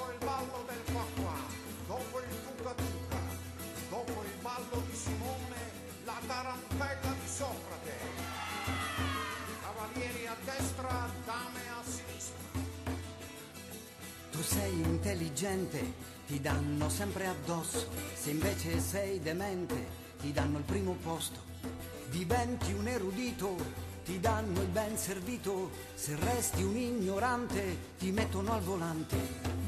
Dopo il ballo del qua dopo il tuca tuca, dopo il ballo di Simone, la tarantella di Socrate. Cavalieri a destra, dame a sinistra. Tu sei intelligente, ti danno sempre addosso. Se invece sei demente, ti danno il primo posto. Diventi un erudito, ti danno il ben servito. Se resti un ignorante, ti mettono al volante.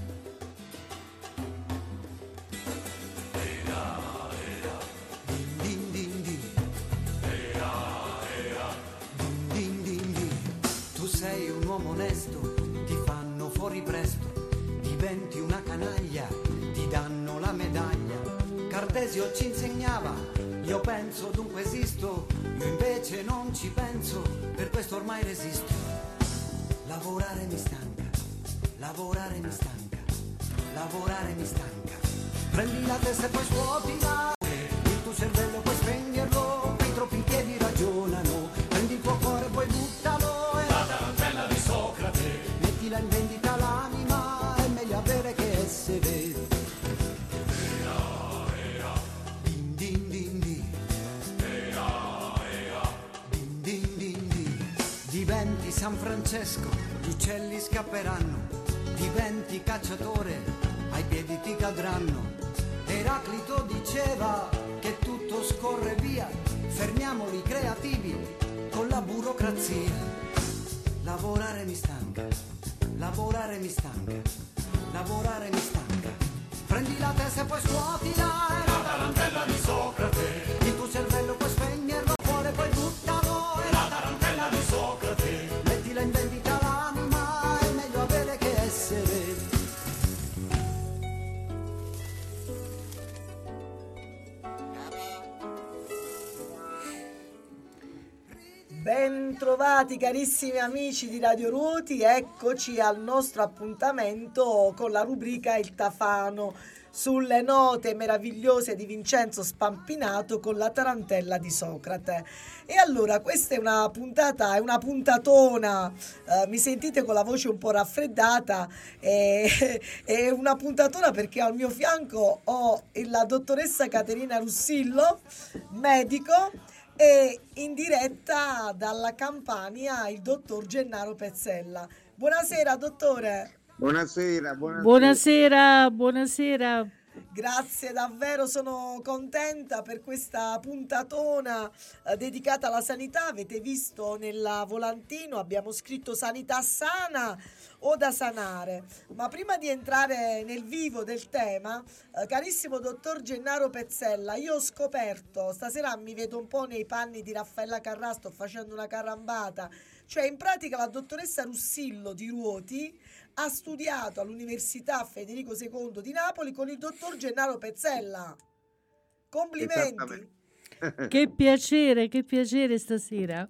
Cartesio ci insegnava, io penso dunque esisto, io invece non ci penso, per questo ormai resisto. Lavorare mi stanca, lavorare mi stanca, lavorare mi stanca. Prendi la testa e poi scuotila, Lavorare mi stanca, lavorare mi stanca, lavorare mi stanca. Prendi la testa e poi scuotila, è la tarantella di Socrate. Ben trovati carissimi amici di Radio Ruoti, eccoci al nostro appuntamento con la rubrica Il Tafano sulle note meravigliose di Vincenzo Spampinato con la tarantella di Socrate. E allora questa è una puntata, è una puntatona, eh, mi sentite con la voce un po' raffreddata, eh, è una puntatona perché al mio fianco ho la dottoressa Caterina Russillo, medico e in diretta dalla Campania il dottor Gennaro Pezzella. Buonasera dottore. Buonasera, buonasera. Buonasera, buonasera. Grazie, davvero sono contenta per questa puntatona eh, dedicata alla sanità. Avete visto nel volantino abbiamo scritto sanità sana o da sanare. Ma prima di entrare nel vivo del tema, eh, carissimo dottor Gennaro Pezzella, io ho scoperto, stasera mi vedo un po' nei panni di Raffaella Carrà, sto facendo una carambata, cioè in pratica la dottoressa Russillo di Ruoti ha studiato all'Università Federico II di Napoli con il dottor Gennaro Pezzella. Complimenti. Che piacere, che piacere stasera.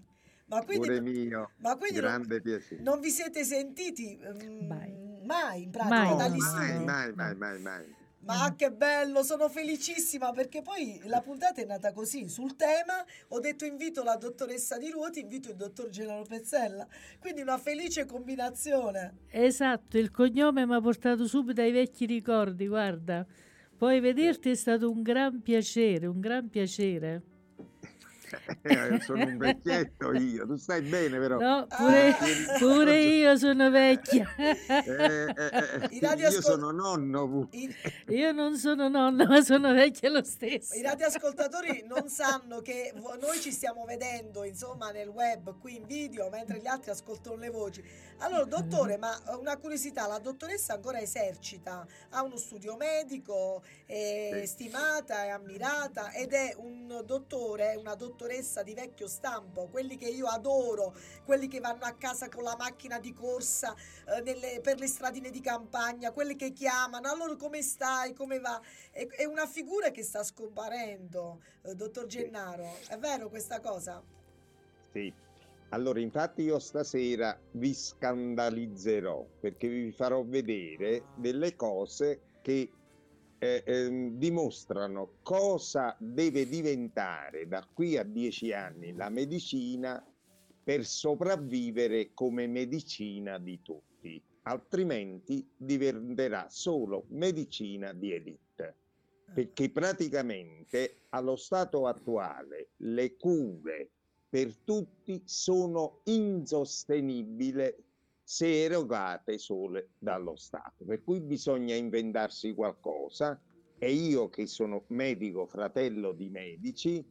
Ma quindi, Pure mio, ma quindi non, grande piacere. non vi siete sentiti mm, Mai. mai in pratica Mai. Dagli mai, studi? mai, mai, mai, mai. Ma che bello, sono felicissima perché poi la puntata è nata così, sul tema ho detto invito la dottoressa di Ruoti, invito il dottor Gennaro Pezzella, quindi una felice combinazione. Esatto, il cognome mi ha portato subito ai vecchi ricordi, guarda. Poi vederti è stato un gran piacere, un gran piacere. Eh, sono un vecchietto io, tu stai bene però. No, pure, Ah. pure io sono vecchia. Eh, eh, eh, I io sono nonno. I, Io non sono nonna, ma sono vecchia lo stesso. I radioascoltatori non sanno che noi ci stiamo vedendo insomma nel web qui in video mentre gli altri ascoltano le voci. Allora, dottore, ma eh, una curiosità, la dottoressa ancora esercita, ha uno studio medico, è Sì. stimata, è ammirata ed è un dottore, una dottoressa di vecchio stampo, quelli che io adoro, quelli che vanno a casa con la macchina di corsa eh, nelle- per le stradine di campagna, quelli che chiamano, allora come stai, come va? È, è una figura che sta scomparendo, eh, dottor Gennaro. È vero questa cosa? Sì. Allora, infatti io stasera vi scandalizzerò perché vi farò vedere delle cose che eh, ehm, dimostrano cosa deve diventare da qui a dieci anni la medicina per sopravvivere come medicina di tutti. altrimenti diventerà solo medicina di elite. Perché praticamente allo stato attuale le cure per tutti sono insostenibili se erogate solo dallo Stato. Per cui bisogna inventarsi qualcosa e io che sono medico, fratello di medici,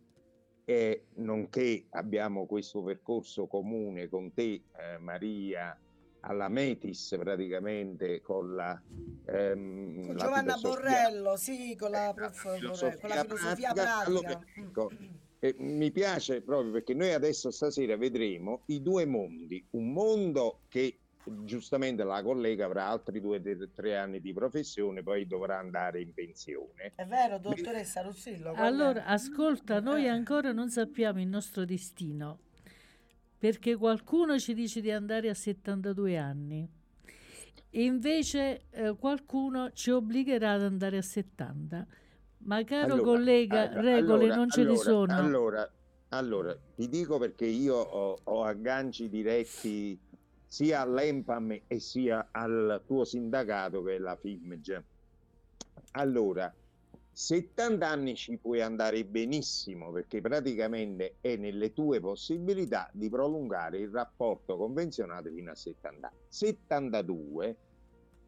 e nonché abbiamo questo percorso comune con te, eh, Maria, alla Metis praticamente con la, ehm, con la Giovanna Borrello, sì, con la, prof, eh, filosofia, con la filosofia pratica. Allora, ecco, eh, mi piace proprio perché noi adesso stasera vedremo i due mondi, un mondo che giustamente la collega avrà altri due o tre anni di professione, poi dovrà andare in pensione. È vero, dottoressa Russillo? Allora, ascolta, noi ancora non sappiamo il nostro destino, perché qualcuno ci dice di andare a 72 anni e invece eh, qualcuno ci obbligherà ad andare a 70. Ma caro allora, collega, allora, regole non ce allora, ne sono. Allora, allora, ti dico perché io ho, ho agganci diretti sia all'EMPAM e sia al tuo sindacato che è la FIMG. Allora, 70 anni ci puoi andare benissimo perché praticamente è nelle tue possibilità di prolungare il rapporto convenzionale fino a 70 anni. 72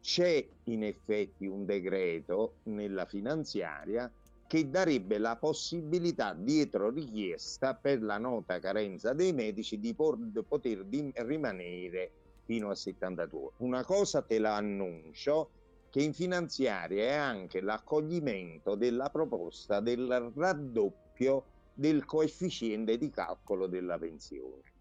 c'è in effetti un decreto nella finanziaria che darebbe la possibilità dietro richiesta per la nota carenza dei medici di poter rimanere fino a 72. Una cosa te la annuncio che in finanziaria è anche l'accoglimento della proposta del raddoppio del coefficiente di calcolo della pensione.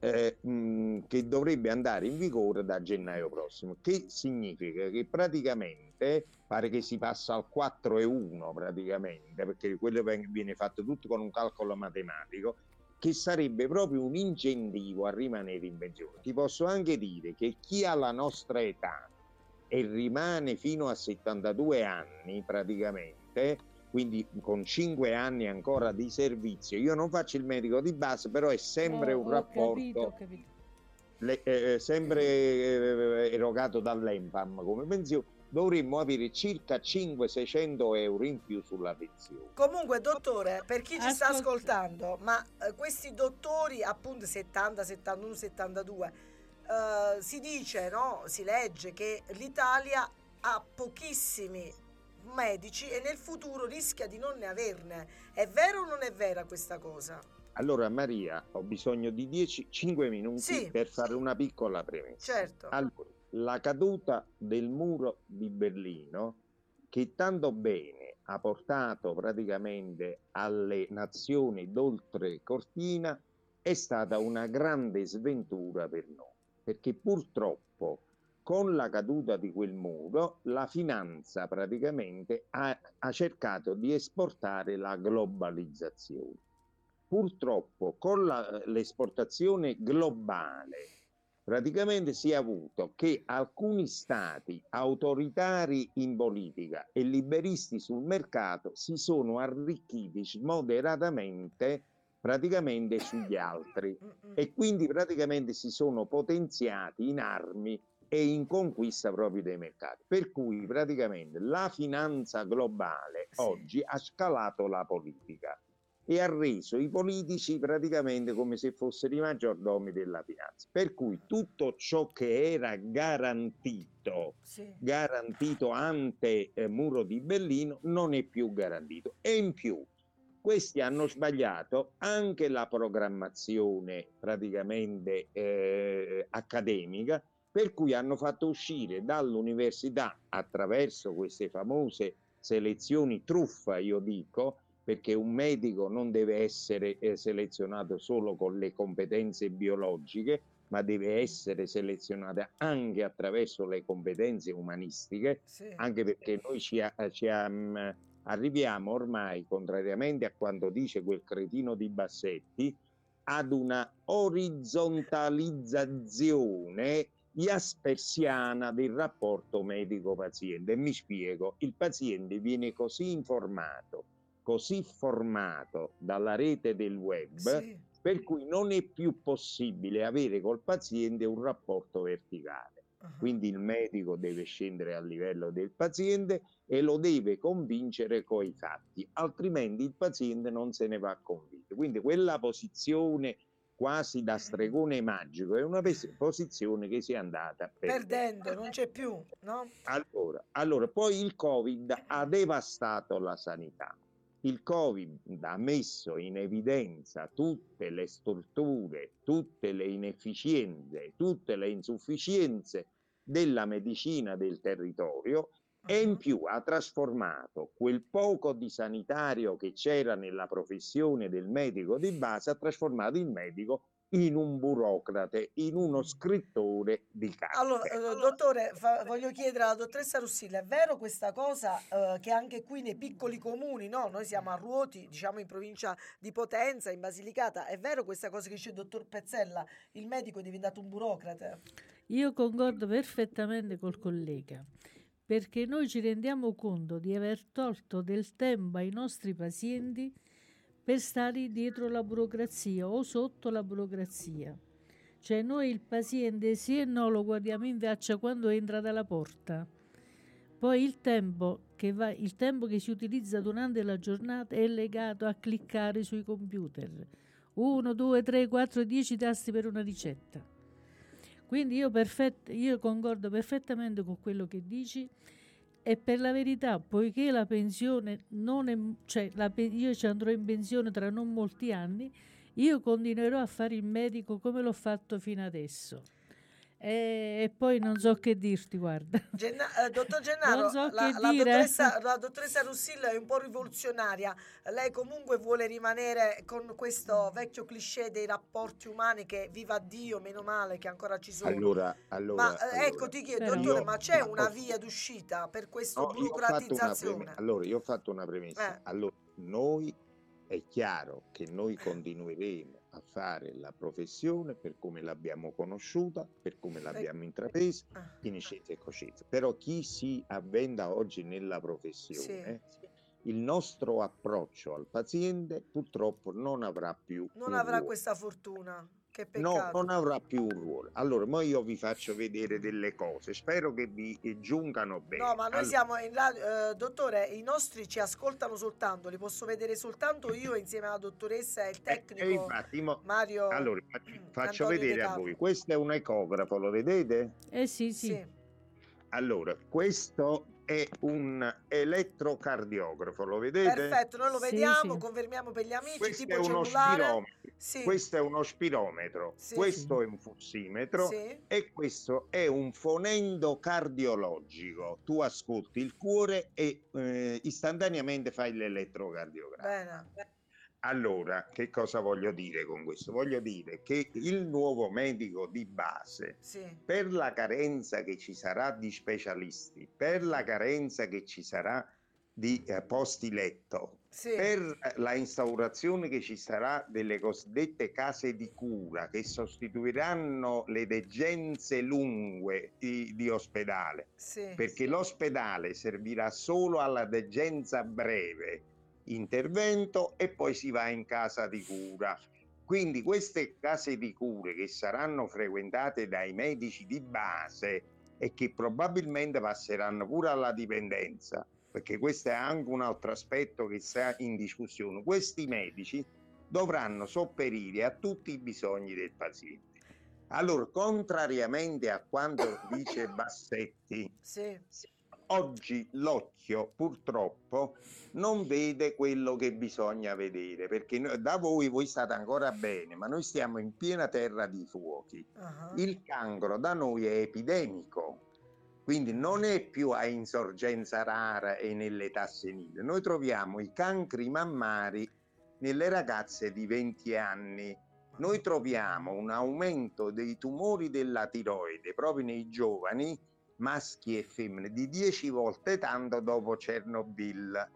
Eh, mh, che dovrebbe andare in vigore da gennaio prossimo, che significa che praticamente pare che si passa al 4 e 1 praticamente, perché quello viene fatto tutto con un calcolo matematico, che sarebbe proprio un incentivo a rimanere in pensione. Ti posso anche dire che chi ha la nostra età e rimane fino a 72 anni praticamente, quindi con 5 anni ancora di servizio, io non faccio il medico di base, però è sempre oh, un rapporto... Capito, capito. Le, eh, eh, sempre eh, erogato dall'EMPAM come pensione dovremmo avere circa 500-600 euro in più sulla pensione. Comunque, dottore, per chi ci sta ascoltando, ma eh, questi dottori, appunto 70, 71, 72, eh, si dice, no? si legge che l'Italia ha pochissimi medici e nel futuro rischia di non ne averne. È vero o non è vera questa cosa? Allora Maria, ho bisogno di 10-5 minuti sì. per fare una piccola premessa. Certo. Allora, la caduta del muro di Berlino che tanto bene ha portato praticamente alle nazioni d'oltre cortina è stata una grande sventura per noi perché purtroppo con la caduta di quel muro la finanza praticamente ha, ha cercato di esportare la globalizzazione. Purtroppo con la, l'esportazione globale praticamente si è avuto che alcuni stati autoritari in politica e liberisti sul mercato si sono arricchiti moderatamente praticamente sugli altri. E quindi praticamente si sono potenziati in armi e in conquista proprio dei mercati. Per cui praticamente la finanza globale sì. oggi ha scalato la politica e ha reso i politici praticamente come se fossero i maggiordomi della finanza. Per cui tutto ciò che era garantito, sì. garantito ante eh, muro di Berlino, non è più garantito. E in più, questi hanno sbagliato anche la programmazione praticamente eh, accademica, per cui hanno fatto uscire dall'università attraverso queste famose selezioni truffa, io dico, perché un medico non deve essere eh, selezionato solo con le competenze biologiche, ma deve essere selezionato anche attraverso le competenze umanistiche, sì. anche perché noi ci, ci um, arriviamo ormai, contrariamente a quanto dice quel cretino di Bassetti, ad una orizzontalizzazione jaspersiana del rapporto medico-paziente. Mi spiego, il paziente viene così informato così formato dalla rete del web sì. per cui non è più possibile avere col paziente un rapporto verticale. Ah. Quindi il medico deve scendere a livello del paziente e lo deve convincere coi fatti, altrimenti il paziente non se ne va convinto. Quindi quella posizione quasi da stregone magico è una posizione che si è andata perdendo. Perdendo, non c'è più, no? Allora, allora, poi il Covid ha devastato la sanità. Il Covid ha messo in evidenza tutte le storture, tutte le inefficienze, tutte le insufficienze della medicina del territorio e in più ha trasformato quel poco di sanitario che c'era nella professione del medico di base, ha trasformato il medico in un burocrate, in uno scrittore di carte. Allora, eh, dottore, fa- voglio chiedere alla dottoressa Russilla, è vero questa cosa eh, che anche qui nei piccoli comuni, no? Noi siamo a Ruoti, diciamo in provincia di Potenza, in Basilicata, è vero questa cosa che dice il dottor Pezzella, il medico è diventato un burocrate? Io concordo perfettamente col collega, perché noi ci rendiamo conto di aver tolto del tempo ai nostri pazienti per stare dietro la burocrazia o sotto la burocrazia. Cioè noi il paziente sì e no lo guardiamo in faccia quando entra dalla porta. Poi il tempo che, va, il tempo che si utilizza durante la giornata è legato a cliccare sui computer. 1, 2, 3, 4, 10 tasti per una ricetta. Quindi io, perfett- io concordo perfettamente con quello che dici e per la verità, poiché la pensione non è, cioè la io ci andrò in pensione tra non molti anni, io continuerò a fare il medico come l'ho fatto fino adesso. E, poi non so che dirti, guarda. Genna- eh, dottor Gennaro, so la, la dottoressa, la dottoressa Russillo è un po' rivoluzionaria. Lei comunque vuole rimanere con questo vecchio cliché dei rapporti umani che viva Dio, meno male che ancora ci sono. Allora, allora, ma eh, allora, ecco, ti chiedo, Però- dottore, Io- ma c'è ma una posso- via d'uscita per questa No, io burocratizzazione? premessa. Allora, io ho fatto una premessa. Eh. Allora, noi è chiaro che noi continueremo a fare la professione per come l'abbiamo conosciuta, per come l'abbiamo intrapresa, Ah, in scienza e coscienza. Però chi si avventa oggi nella professione, il nostro approccio al paziente purtroppo non avrà più non avrà ruolo. questa fortuna. Che No, non avrà più un ruolo. Allora, mo io vi faccio vedere delle cose, spero che vi eh, giungano bene. No, ma noi Allora, siamo in radio, eh, dottore, i nostri ci ascoltano soltanto, li posso vedere soltanto io insieme alla dottoressa e il eh, tecnico e infatti, mo- Mario. allora, faccio, faccio vedere a voi. Questo è un ecografo, lo vedete? Eh sì, sì. Sì. Allora, questo è un elettrocardiografo, lo vedete? Perfetto, noi lo Sì, vediamo, sì. confermiamo per gli amici, Questo tipo è uno cellulare. spirometro. Sì. Questo è uno spirometro, Sì. questo è un fussimetro Sì. e questo è un fonendo cardiologico. Tu ascolti il cuore e eh, istantaneamente fai l'elettrocardiogramma. Bene. Allora, che cosa voglio dire con questo? Voglio dire che il nuovo medico di base, Sì. per la carenza che ci sarà di specialisti, per la carenza che ci sarà di eh, posti letto, Sì. per la instaurazione che ci sarà delle cosiddette case di cura che sostituiranno le degenze lunghe di, di ospedale, Sì. perché l'ospedale servirà solo alla degenza breve, intervento e poi si va in casa di cura. Quindi queste case di cure che saranno frequentate dai medici di base e che probabilmente passeranno pure alla dipendenza, perché questo è anche un altro aspetto che sta in discussione, questi medici dovranno sopperire a tutti i bisogni del paziente. Allora, contrariamente a quanto dice Bassetti, Sì. Oggi l'occhio purtroppo non vede quello che bisogna vedere, perché da voi voi state ancora bene, ma noi stiamo in piena terra di fuochi. Ah. Il cancro da noi è epidemico, quindi non è più a insorgenza rara e nell'età senile. Noi troviamo i cancri mammari nelle ragazze di 20 anni. Noi troviamo un aumento dei tumori della tiroide proprio nei giovani, maschi e femmine, di 10 volte tanto dopo Chernobyl.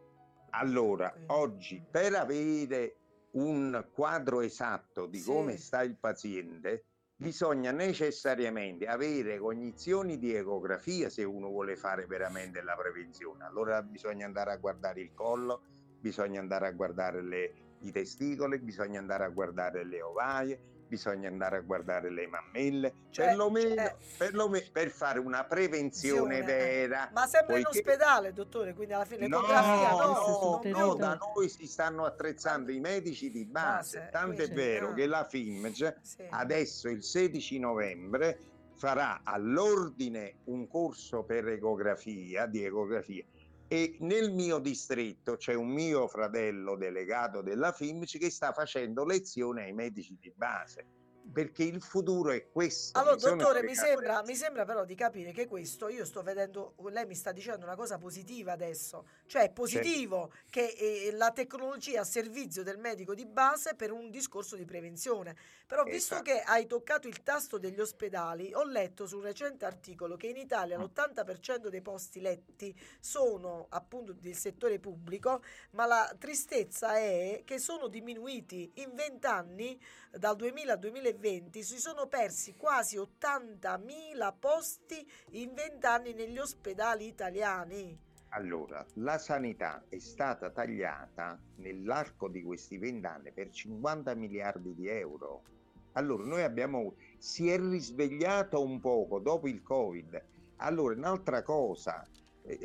Allora, oggi per avere un quadro esatto di Sì. come sta il paziente, bisogna necessariamente avere cognizioni di ecografia se uno vuole fare veramente la prevenzione. Allora bisogna andare a guardare il collo, bisogna andare a guardare le- i testicoli, bisogna andare a guardare le ovaie, bisogna andare a guardare le mammelle, Cioè, perlomeno, eh. perlomeno per fare una prevenzione Visione, vera. Ma sempre in poiché- ospedale, dottore, quindi alla fine No, l'ecografia no. no, no, territorio. da noi si stanno attrezzando i medici di base, Base, tanto è quindi, vero ah. che la FIMG Sì. adesso il 16 novembre farà all'ordine un corso per ecografia, di ecografia e nel mio distretto c'è un mio fratello delegato della FIMC che sta facendo lezione ai medici di base perché il futuro è questo. Allora, mi dottore, mi sembra, mi sembra però di capire che questo, io sto vedendo, lei mi sta dicendo una cosa positiva adesso, cioè è positivo che eh, la tecnologia a servizio del medico di base per un discorso di prevenzione. Però visto Esatto. che hai toccato il tasto degli ospedali, ho letto su un recente articolo che in Italia Mm. l'80% dei posti letti sono appunto del settore pubblico, ma la tristezza è che sono diminuiti in 20 anni dal 2000 al 2020 si sono persi quasi 80.000 posti in 20 anni negli ospedali italiani. Allora, la sanità è stata tagliata nell'arco di questi vent'anni per 50 miliardi di euro. Allora, noi abbiamo, si è risvegliato un poco dopo il Covid. Allora, un'altra cosa,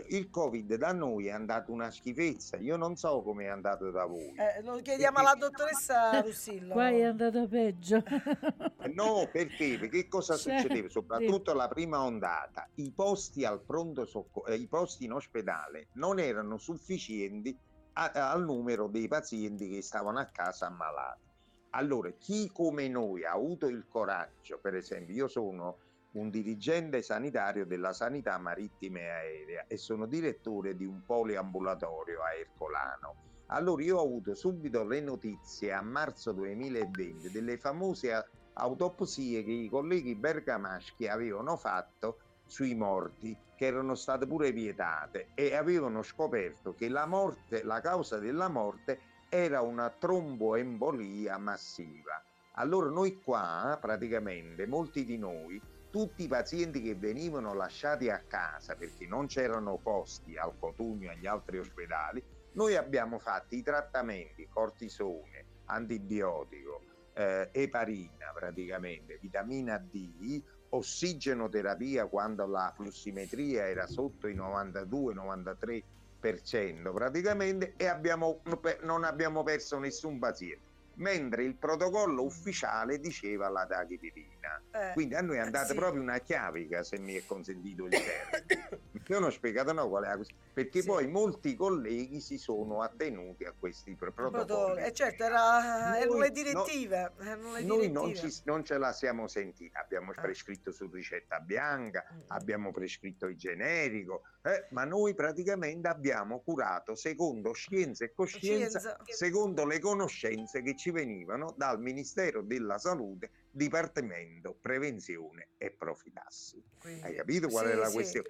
il Covid da noi è andato una schifezza. Io non so come è andato da voi. Eh, lo chiediamo alla dottoressa Russillo. Qua è andata peggio. Eh, No, perché? Perché cosa Cioè, succedeva? Soprattutto la prima ondata, i posti al pronto soccorso, i posti in ospedale non erano sufficienti a- al numero dei pazienti che stavano a casa ammalati. Allora, chi come noi ha avuto il coraggio, per esempio, io sono un dirigente sanitario della sanità marittima e aerea e sono direttore di un poliambulatorio a Ercolano. Allora io ho avuto subito le notizie a marzo 2020 delle famose autopsie che i colleghi bergamaschi avevano fatto sui morti che erano state pure vietate e avevano scoperto che la morte, la causa della morte era una tromboembolia massiva. Allora noi qua praticamente molti di noi tutti i pazienti che venivano lasciati a casa perché non c'erano posti al Cotugno e agli altri ospedali, noi abbiamo fatto i trattamenti cortisone, antibiotico, eh, eparina praticamente, vitamina D, ossigenoterapia quando la flussimetria era sotto i 92-93% praticamente e abbiamo, non abbiamo perso nessun paziente mentre il protocollo ufficiale diceva la tachipirina. Eh, Quindi a noi è eh, andata sì. proprio una chiavica, se mi è consentito il termine. Io non ho spiegato no qual è la questione, perché Sì. poi molti colleghi si sono attenuti a questi protocolli. Eh, certo, era, erano Noi- le direttive. erano le Noi non, direttive. ci- non ce la siamo sentita, abbiamo Eh. prescritto su ricetta bianca, Mm. abbiamo prescritto il generico, eh, ma noi praticamente abbiamo curato secondo scienza e coscienza, Scienza. secondo le conoscenze che ci venivano dal Ministero della Salute, Dipartimento Prevenzione e Profilassi. Quindi- Hai capito qual sì, è la sì. questione?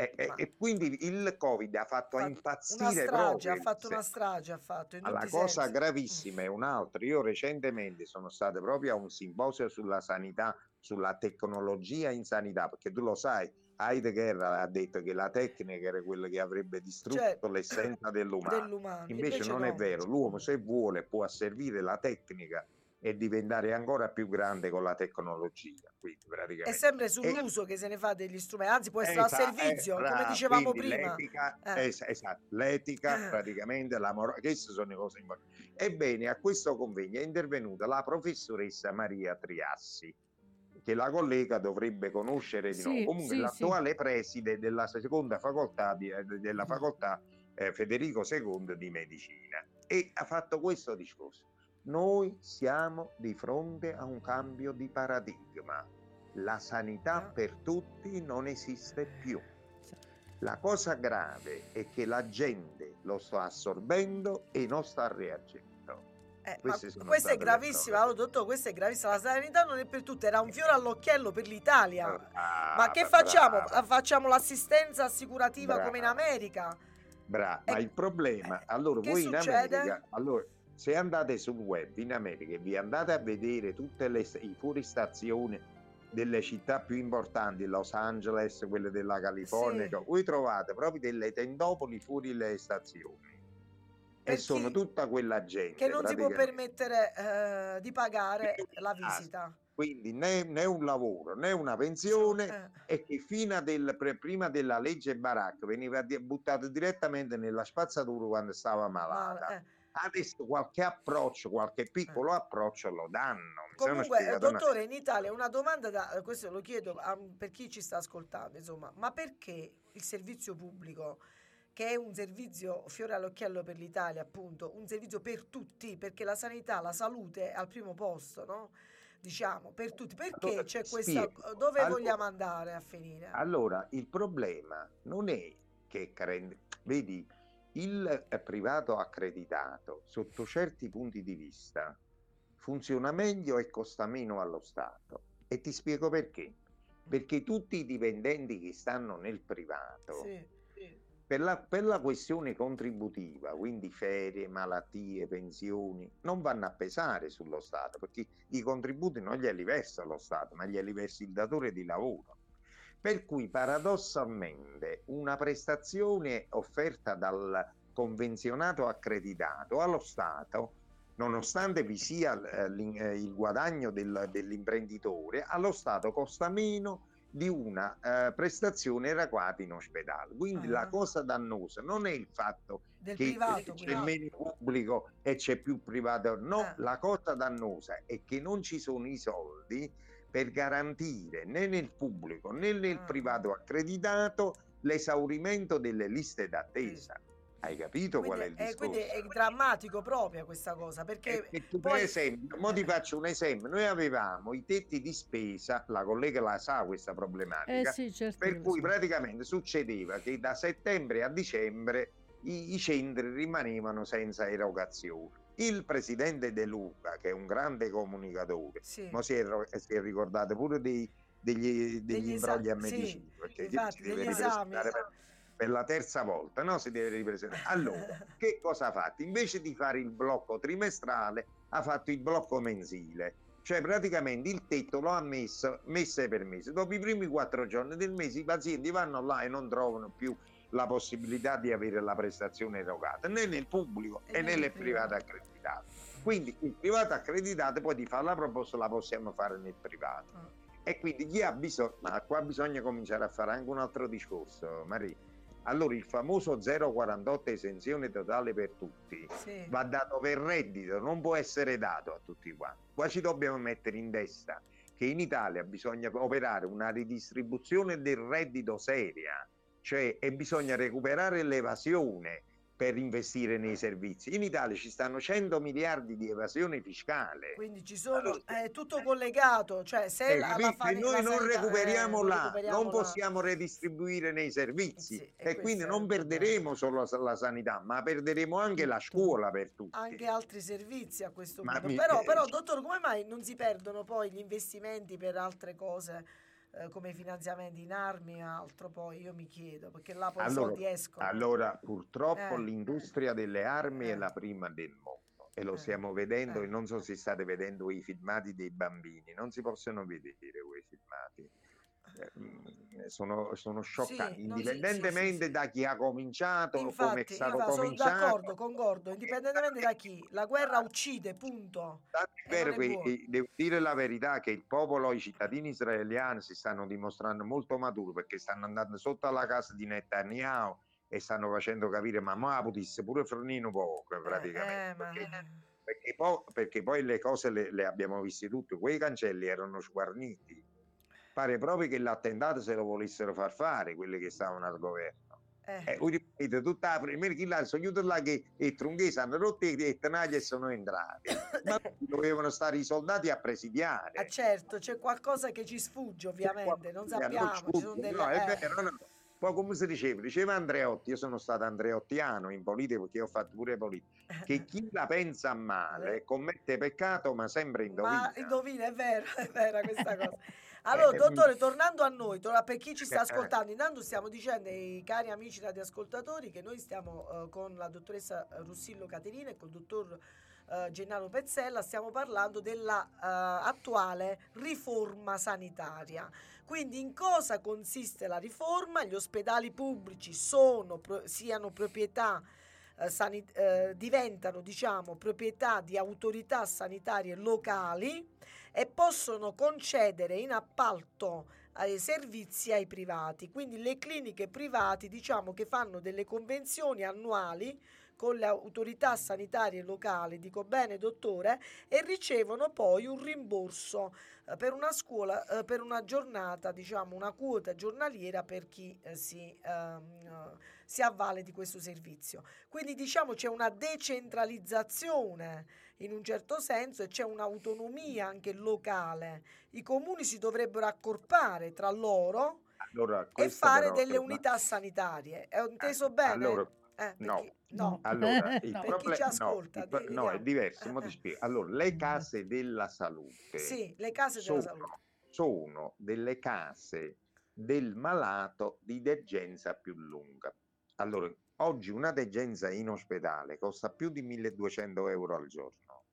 E, e- e quindi il Covid ha fatto Fatto impazzire una strage, ha fatto una strage, ha fatto la cosa sensi. gravissima è un'altra. Io recentemente sono stato proprio a un simposio sulla sanità, sulla tecnologia in sanità, perché tu lo sai, Heidegger ha detto che la tecnica era quella che avrebbe distrutto Certo. l'essenza dell'umano. dell'umano. Invece, non no. è vero, l'uomo se vuole può asservire la tecnica e diventare ancora più grande con la tecnologia. Quindi È sempre sull'uso che se ne fa degli strumenti, anzi può essere Esa- a servizio, eh, come dicevamo prima. L'etica, Eh. es- esatto, l'etica Eh. praticamente, la mora- queste sono le cose importanti. Ebbene, a questo convegno è intervenuta la professoressa Maria Triassi, che la collega dovrebbe conoscere di Sì, nuovo. Comunque, sì, l'attuale preside della seconda facoltà, di- eh, della facoltà eh, Federico II di medicina. E ha fatto questo discorso. Noi siamo di fronte a un cambio di paradigma. La sanità per tutti non esiste più. La cosa grave è che la gente lo sta assorbendo e non sta reagendo. Eh, questa è prove. allora, dottor, questa è gravissima. La sanità non è per tutti, era un fiore all'occhiello per l'Italia. Ah, Ma che brava, facciamo? brava. Facciamo l'assistenza assicurativa come in Brava. America? Brava, E- ma il problema, eh, allora voi in succede? America, allora, se andate sul web in America e vi andate a vedere tutte le fuoristazioni delle città più importanti, Los Angeles, quelle della California, Sì. voi trovate proprio delle tendopoli fuori le stazioni. e sono tutta quella gente che non si può permettere eh, di pagare la Ah, visita. Quindi né, né un lavoro né una pensione Eh, e che fino del- prima della legge Barak veniva buttato direttamente nella spazzatura quando stava ma- malata. eh. Adesso qualche approccio, qualche piccolo approccio lo danno. Mi Comunque, eh, spiegato una- dottore, in Italia una domanda da eh, questo lo chiedo a- per chi ci sta ascoltando, insomma, ma perché il servizio pubblico, che è un servizio fiore all'occhiello per l'Italia, appunto, un servizio per tutti, perché la sanità, la salute è al primo posto, no? Diciamo, per tutti. Perché Allora, c'è questa spiego. dove Allora- vogliamo andare a finire? Allora, il problema non è che, vedi, il privato accreditato, sotto certi punti di vista, funziona meglio e costa meno allo Stato. E ti spiego perché. Perché tutti i dipendenti che stanno nel privato, Sì, sì. per la, per la questione contributiva, quindi ferie, malattie, pensioni, non vanno a pesare sullo Stato, perché i contributi non glieli versa lo Stato, ma glieli versa il datore di lavoro. Per cui paradossalmente una prestazione offerta dal convenzionato accreditato allo Stato, nonostante vi sia eh, eh, il guadagno del- dell'imprenditore, allo Stato costa meno di una eh, prestazione erogata in ospedale. Quindi Ah. la cosa dannosa non è il fatto che privato, c'è quindi. meno pubblico e c'è più privato. No, Ah. la cosa dannosa è che non ci sono i soldi per garantire né nel pubblico né nel Ah. privato accreditato l'esaurimento delle liste d'attesa. Hai capito qual è il Quindi, eh, discorso? quindi è drammatico proprio questa cosa, perché E- e tu, poi- per esempio, mo ti faccio un esempio, noi avevamo i tetti di spesa, la collega la sa questa Eh problematica, sì, certo. per cui so. praticamente succedeva che da settembre a dicembre i, i centri rimanevano senza erogazione. Il presidente De Luca, che è un grande comunicatore, sì. ma si è, si è ricordato pure dei- degli, degli Degli imbrogli a sì, medicina, perché infatti, si deve ripresentare per, per la terza volta, no? Si deve ripresentare. Allora, che cosa ha fatto? Invece di fare il blocco trimestrale, ha fatto il blocco mensile. Cioè praticamente il tetto lo ha messo mese per mese. Dopo i primi quattro giorni del mese i pazienti vanno là e non trovano più la possibilità di avere la prestazione erogata né nel pubblico E e nel nelle privato. private accreditate. Quindi il privato accreditato poi di fare la proposta la possiamo fare nel privato. Ah, E quindi chi ha bisogno, ma qua bisogna cominciare a fare anche un altro discorso, Maria. Allora il famoso 048 esenzione totale per tutti sì. va dato per reddito, non può essere dato a tutti quanti. Qua ci dobbiamo mettere in testa che in Italia bisogna operare una ridistribuzione del reddito seria, cioè e bisogna recuperare l'evasione per investire nei servizi. In Italia ci stanno 100 miliardi di evasione fiscale. Quindi ci sono, Allora, è tutto collegato, cioè se Eh, la, la fa- E noi non sanità- recuperiamo eh, non là, recuperiamo non là. possiamo redistribuire nei servizi Sì, e e quindi non perderemo solo la, sanità, ma perderemo anche la scuola per tutti. anche altri servizi a questo Ma punto. Però, eh, però, dottor, come mai non si perdono poi gli investimenti per altre cose eh, come i finanziamenti in armi e altro? Poi io mi chiedo, perché là poi i Allora, soldi escono. Allora, purtroppo Eh. l'industria delle armi Eh. è la prima del mondo e lo Eh. stiamo vedendo Eh. e non so se state vedendo i filmati dei bambini, non si possono vedere quei filmati. Eh, mm, Sono, sono scioccanti, no, sì, indipendentemente sì, sì, da chi ha cominciato, come è Infatti, stato infatti, sono cominciato. d'accordo, concordo, indipendentemente da chi. La guerra uccide, punto. Buono. eh, devo dire la verità che il popolo, i cittadini israeliani si stanno dimostrando molto maturi perché stanno andando sotto alla casa di Netanyahu e stanno facendo capire ma ma potesse pure fornire poco Eh, praticamente eh, ma- perché, perché poi, perché poi le cose le, le abbiamo viste tutte quei cancelli erano sguarniti pare proprio che l'attentato se lo volessero far fare quelli che stavano al governo eh, eh, ripeto, tutta la prima chi là sono chiusi là che i trunghesi hanno rotto e i tenagli e sono entrati ma dovevano stare i soldati a presidiare Ah, certo, c'è qualcosa che ci sfugge, ovviamente, non sappiamo. Sfugge, delle, no, è eh, vero, no. Poi come si diceva, diceva Andreotti, io sono stato andreottiano in politica perché ho fatto pure politica, che chi la pensa male commette peccato ma sempre indovina. Ma indovina, è vero, è vera questa cosa. Allora, Eh, dottore, tornando a noi, per chi ci sta Eh, eh. ascoltando, intanto stiamo dicendo ai cari amici radioascoltatori che noi stiamo eh, con la dottoressa Russillo Caterina e col dottor eh, Gennaro Pezzella, stiamo parlando della eh, riforma sanitaria. Quindi in cosa consiste la riforma? Gli ospedali pubblici sono, pro- siano proprietà sani- eh, diventano diciamo proprietà di autorità sanitarie locali e possono concedere in appalto ai servizi ai privati. Quindi le cliniche private diciamo che fanno delle convenzioni annuali con le autorità sanitarie locali, dico bene dottore, e ricevono poi un rimborso eh, per una scuola, eh, per una giornata, diciamo una quota giornaliera per chi eh, si, ehm, si avvale di questo servizio. Quindi diciamo c'è una decentralizzazione in un certo senso e c'è un'autonomia anche locale. I comuni si dovrebbero accorpare tra loro allora, e fare delle unità sanitarie. È inteso bene? Allora, eh, no. no. Allora, il No. Ascolta, no, di- no, è vediamo. diverso. Eh, eh. Allora, le case della salute Sì, le case della sono, salute. sono delle case del malato di degenza più lunga. Allora, oggi una degenza in ospedale costa più di 1200 euro al giorno.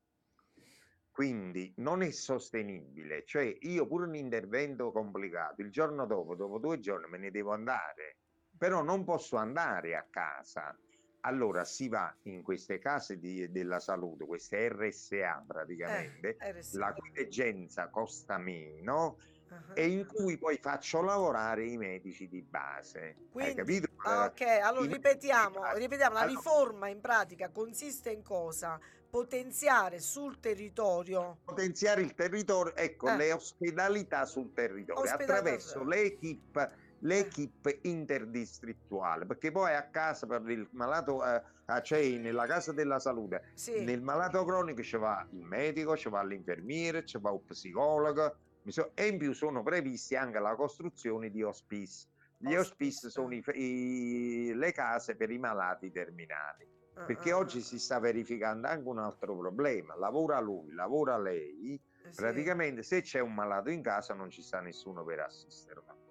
Quindi non è sostenibile, cioè io pure un intervento complicato, il giorno dopo, dopo due giorni me ne devo andare, però non posso andare a casa. Allora si va in queste case di- della salute, queste RSA praticamente, Eh, RSA. la cui degenza costa meno Ah, e in cui poi faccio lavorare i medici di base. Hai Quindi- capito? Ah, ok, allora I ripetiamo, ripetiamo, la Allora, riforma in pratica consiste in cosa? Potenziare sul territorio potenziare il territorio, ecco, Eh. le ospedalità sul territorio Ospedalità attraverso sul- l'equipe, l'equipe interdistrettuale, perché poi a casa per il malato, eh, ah, cioè nella casa della salute, sì, nel malato cronico ci va il medico, ci va l'infermiere, ci va un psicologo e in più sono previsti anche la costruzione di hospice. Gli Hospice, sono i- i- le case per i malati terminali. ah, Perché ah, oggi si sta verificando anche un altro problema. Lavora lui, lavora lei, ah, sì. praticamente se c'è un malato in casa non ci sta nessuno per assisterlo.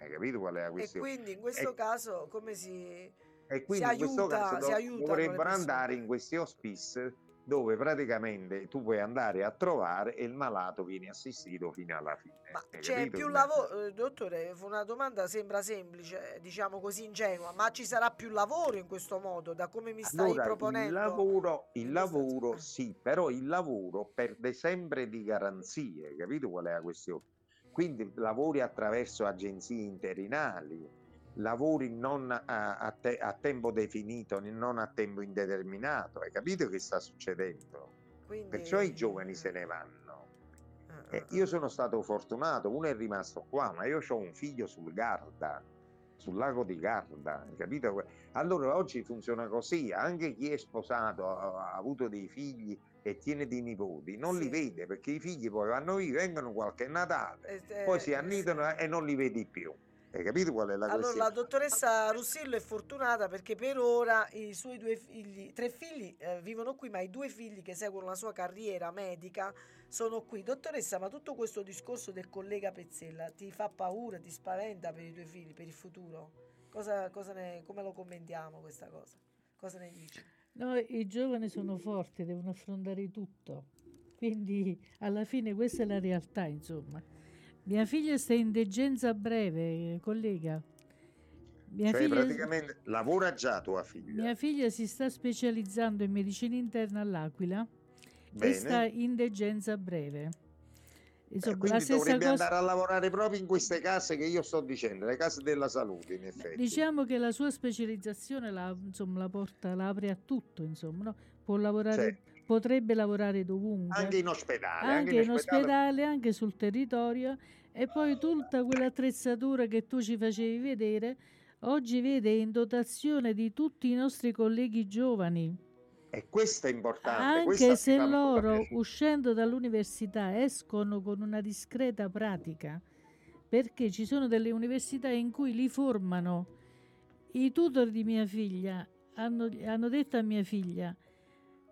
Hai capito qual è la E questione? quindi in questo E- caso come si... E quindi in questo aiuta- caso si aiutano le dovrebbero andare in questi hospice dove praticamente tu puoi andare a trovare e il malato viene assistito fino alla fine. Ma Hai c'è capito? più lavoro, eh, dottore, fu una domanda sembra semplice, diciamo così ingenua, ma ci sarà più lavoro in questo modo, da come mi stai Allora, proponendo? il lavoro, il in lavoro sì, però il lavoro perde sempre di garanzie, capito qual è la questione? Quindi lavori attraverso agenzie interinali, lavori non a, a te- a tempo definito, non a tempo indeterminato, hai capito che sta succedendo? Quindi- Perciò i giovani se ne vanno. Eh, Eh, eh, io eh. sono stato fortunato, uno è rimasto qua, ma io ho un figlio sul Garda, sul lago di Garda, hai capito? Allora oggi funziona così, anche chi è sposato, ha, ha avuto dei figli e tiene dei nipoti, non li Sì. vede perché i figli poi vanno via, vengono qualche Natale, Eh, eh, poi si eh, annidano e non li vedi più. Hai capito qual è la Allora, questione? la dottoressa Russillo è fortunata perché per ora i suoi due figli, tre figli eh, vivono qui, ma i due figli che seguono la sua carriera medica sono qui. Dottoressa, ma tutto questo discorso del collega Pezzella ti fa paura, ti spaventa per i tuoi figli, per il futuro? Cosa, cosa ne, come lo commentiamo questa cosa? Cosa ne dici? No, i giovani sono forti, devono affrontare tutto. Quindi alla fine questa è la realtà, insomma. Mia figlia sta in degenza breve, collega. Mia, Cioè figlia, praticamente lavora già tua figlia. mia figlia si sta specializzando in medicina interna all'Aquila e sta Bene. in degenza breve. Eh, Insomma, la quindi dovrebbe cosa. andare a lavorare proprio in queste case che io sto dicendo, le case della salute in effetti. Diciamo che la sua specializzazione la, insomma, la porta, la apre a tutto, insomma, no? Può lavorare, potrebbe lavorare dovunque, Anche in ospedale. anche in ospedale, anche sul territorio, e poi tutta quell'attrezzatura che tu ci facevi vedere, oggi vede in dotazione di tutti i nostri colleghi giovani. E questo è importante. Anche se loro, uscendo dall'università, escono con una discreta pratica, perché ci sono delle università in cui li formano. I tutor di mia figlia hanno, hanno detto a mia figlia,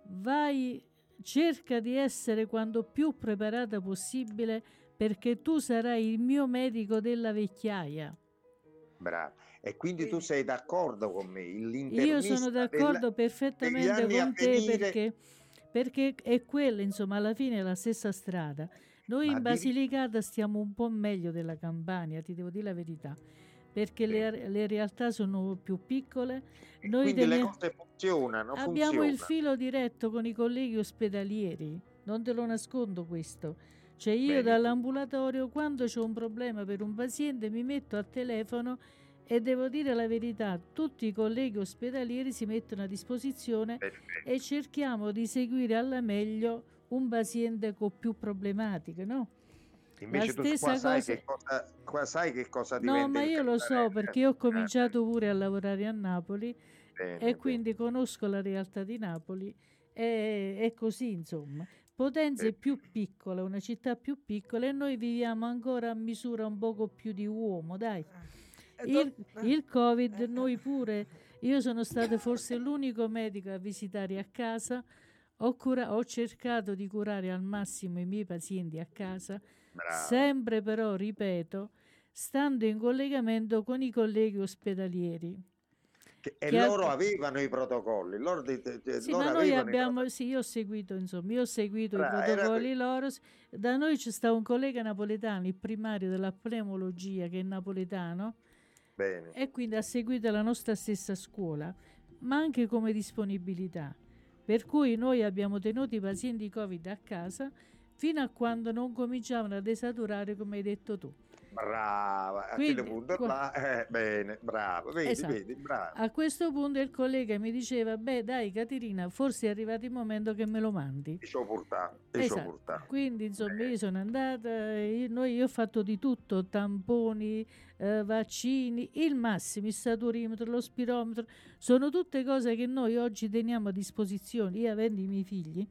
vai, cerca di essere quanto più preparata possibile perché tu sarai il mio medico della vecchiaia. Bravo. E quindi tu sei d'accordo con me? Io sono della- d'accordo perfettamente anni a con te venire- perché, perché è quella, insomma, alla fine è la stessa strada. Noi Ma in Basilicata stiamo un po' meglio della Campania, ti devo dire la verità, perché le, le realtà sono più piccole. Noi Quindi le teniamo- cose funzionano, Abbiamo il funzionano. filo diretto con i colleghi ospedalieri, non te lo nascondo questo. Cioè io Bene. dall'ambulatorio quando c'è un problema per un paziente mi metto al telefono e devo dire la verità, tutti i colleghi ospedalieri si mettono a disposizione Perfetto. e cerchiamo di seguire alla meglio un paziente con più problematiche, no? Invece tu stessa qua sai, cosa- che cosa, qua sai che cosa No, diventa ma il io lo so perché io ho cominciato pure a lavorare a Napoli bene, e bene. quindi conosco la realtà di Napoli e è così insomma. Potenza è più piccola, una città più piccola e noi viviamo ancora a misura un poco più di uomo, dai. Eh, Il, do- il Covid, eh, eh. noi pure, io sono stata forse l'unico medico a visitare a casa, ho, cura- ho cercato di curare al massimo i miei pazienti a casa, Bravo. sempre però, ripeto, stando in collegamento con i colleghi ospedalieri. Che- e che ha- loro avevano i protocolli. Loro, Sì, loro ma noi abbiamo, sì, io ho seguito, insomma, io ho seguito Bra- i era protocolli que- loro. Da noi c'è sta un collega napoletano, il primario della pneumologia, che è napoletano, Bene. e quindi ha seguito la nostra stessa scuola, ma anche come disponibilità. Per cui noi abbiamo tenuto i pazienti Covid a casa fino a quando non cominciavano a desaturare, come hai detto tu. Brava, a Quindi, quel punto qua- là, eh, bene, bravo, vedi, Esatto. vedi, bravo. A questo punto il collega mi diceva: Beh, dai, Caterina, forse è arrivato il momento che me lo mandi. E ci ho portato, e ho Esatto. portato. Quindi insomma Bene. io sono andata, io, noi, io ho fatto di tutto, tamponi, eh, vaccini, il massimo, il saturimetro, lo spirometro, sono tutte cose che noi oggi teniamo a disposizione, io avendo i miei figli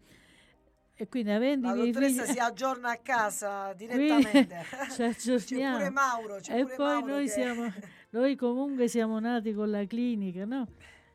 e quindi avendo La dottoressa figli si aggiorna a casa direttamente. ci C'è aggiorniamo. pure Mauro, c'è E pure poi Mauro noi che- siamo, noi comunque siamo nati con la clinica, no?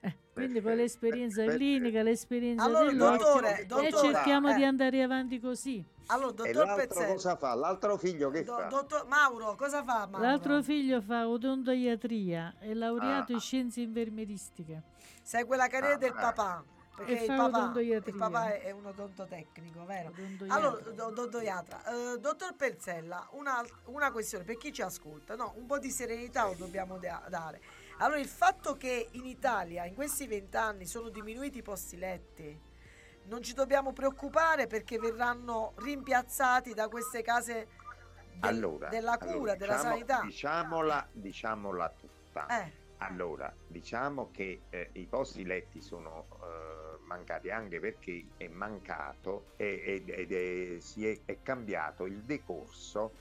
Eh, quindi con l'esperienza clinica, l'esperienza Allora, dell'occhio dottore, e dottore, cerchiamo eh. di andare avanti così. Allora, dottor l'altro Pezzello, cosa fa? L'altro figlio che do- fa? dottor Mauro, cosa fa Mauro? L'altro figlio fa odontoiatria, è laureato Ah. in scienze infermieristiche. Segue la carriera Ah, del ah. papà. Perché il papà, il papà è, un odontotecnico, vero? Odontoiatra. Allora, do- odontoiatra. Eh, dottor Perzella, una, una questione per chi ci ascolta, no? Un po' di serenità lo dobbiamo da- dare. Allora, il fatto che in Italia in questi vent'anni sono diminuiti i posti letti, non ci dobbiamo preoccupare perché verranno rimpiazzati da queste case del- Allora, della cura, allora, della diciamo- sanità. Diciamola, diciamola tutta. Eh, Allora, diciamo che eh, i posti letti sono eh, mancati anche perché è mancato e- ed, è, si è, è cambiato il decorso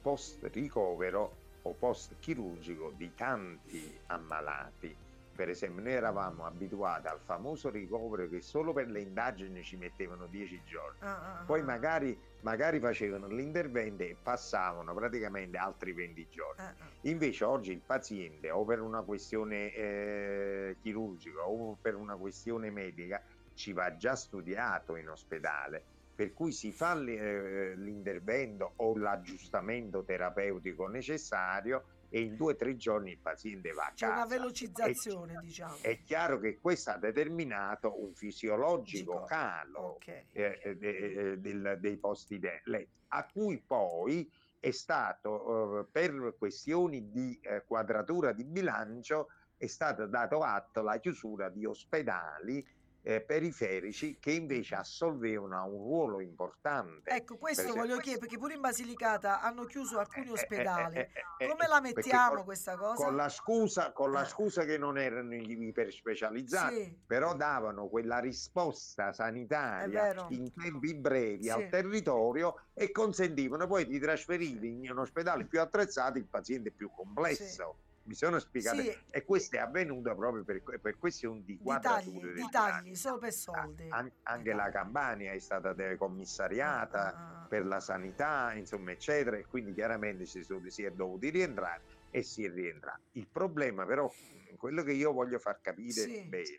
post ricovero o post chirurgico di tanti ammalati. Per esempio, noi eravamo abituati al famoso ricovero che solo per le indagini ci mettevano 10 giorni. ah, Poi magari, magari facevano l'intervento e passavano praticamente altri 20 giorni. ah. Invece oggi il paziente o per una questione eh, chirurgica o per una questione medica ci va già studiato in ospedale, per cui si fa eh, l'intervento o l'aggiustamento terapeutico necessario e in due o tre giorni il paziente va a C'è una casa. velocizzazione, diciamo. È chiaro che questo ha determinato un fisiologico Dico, calo Ok. eh, eh, de- eh, del- dei posti de- letto, a cui poi è stato eh, per questioni di eh, quadratura di bilancio è stato dato atto la chiusura di ospedali eh, periferici che invece assolvevano un ruolo importante. Ecco, questo esempio- voglio chiedere, perché pure in Basilicata hanno chiuso alcuni Eh, eh, ospedali. eh, eh, eh, Come la mettiamo con- questa cosa? Con la scusa, con la scusa che non erano gli iperspecializzati, Sì, però davano quella risposta sanitaria in tempi brevi Sì. al territorio e consentivano poi di trasferire in un ospedale più attrezzato il paziente più complesso. Mi sono spiegato Sì. e questo è avvenuto proprio per, per questioni di di quadrature tagli, di tagli, solo per soldi. An- anche Di la. Campania è stata decommissariata Ah, ah, ah. per la sanità, insomma, eccetera, e quindi chiaramente si, sono- si è dovuti rientrare e si è rientrato. Il problema, però, quello che io voglio far capire Sì. bene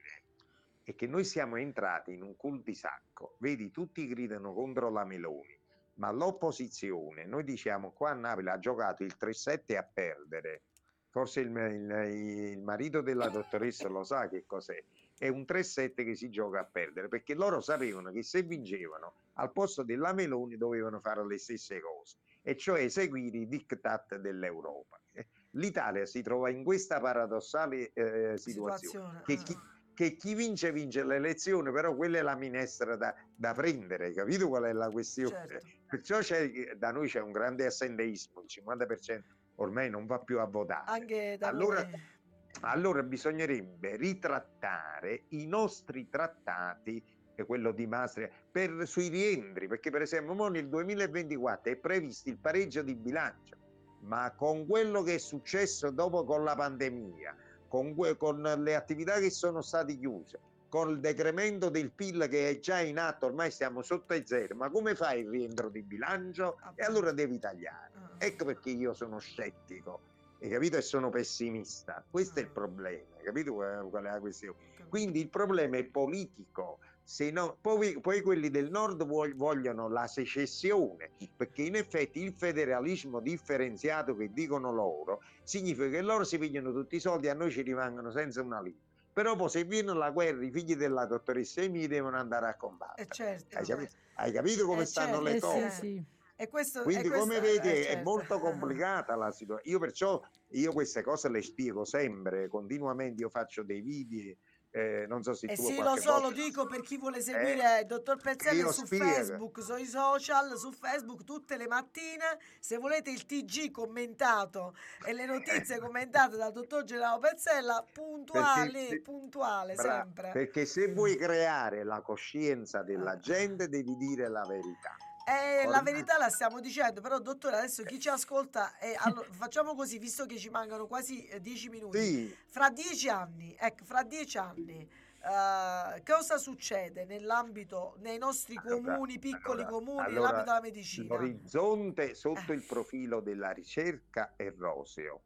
è che noi siamo entrati in un cul di sacco. Vedi, tutti gridano contro la Meloni, ma l'opposizione, noi diciamo qua a Napoli ha giocato il 3-7 a perdere. Forse il, il- il marito della dottoressa lo sa che cos'è. È un 3-7 che si gioca a perdere perché loro sapevano che se vincevano al posto della Meloni dovevano fare le stesse cose, e cioè seguire i diktat dell'Europa. L'Italia si trova in questa paradossale eh, situazione, Situazione, che ah. chi, che chi vince vince l'elezione, però quella è la minestra da, da prendere, capito qual è la questione? Certo. Perciò da noi c'è un grande assenteismo, il 50% ormai non va più a votare. Allora-. Allora bisognerebbe ritrattare i nostri trattati, e quello di Maastricht, per, sui rientri, perché per esempio nel 2024 è previsto il pareggio di bilancio, ma con quello che è successo dopo con la pandemia, con, con le attività che sono state chiuse, con il decremento del PIL che è già in atto, ormai stiamo sotto ai zero, ma come fai il rientro di bilancio? E allora devi tagliare. Ah. Ecco perché io sono scettico, hai capito? E sono pessimista. Questo è il problema, hai capito qual è la questione? Quindi il problema è politico. Se no, poi, poi quelli del nord vog- vogliono la secessione, perché in effetti il federalismo differenziato che dicono loro significa che loro si pigliano tutti i soldi e a noi ci rimangono senza una lira. Però poi se viene la guerra, i figli della dottoressa Emi devono andare a combattere. Eh, certo. Hai capito, hai capito come Eh, stanno certo, le Eh, cose? sì, sì. E questo, Quindi, e questo- come eh, vedi, è certo. molto complicata la situazione. Io perciò io queste cose le spiego sempre, continuamente. Io faccio dei video, eh, non so se Eh sì, lo so, lo volta- dico per chi vuole seguire il dottor Pezzella io su spiego. Facebook, sui social, su Facebook tutte le mattine. Se volete il TG commentato e le notizie commentate dal dottor Gerardo Pezzella, puntuale, Perché- puntuale Bra- sempre. Perché se vuoi creare la coscienza della Ah. gente, devi dire la verità. Eh, la verità la stiamo dicendo, però dottore adesso chi ci ascolta, eh, allora, facciamo così, visto che ci mancano quasi eh, dieci minuti, Sì, fra dieci anni, ecco, fra dieci anni, eh, cosa succede nell'ambito, nei nostri Allora, comuni, piccoli allora, comuni, nell'ambito della medicina? l'orizzonte sotto Eh. il profilo della ricerca è roseo.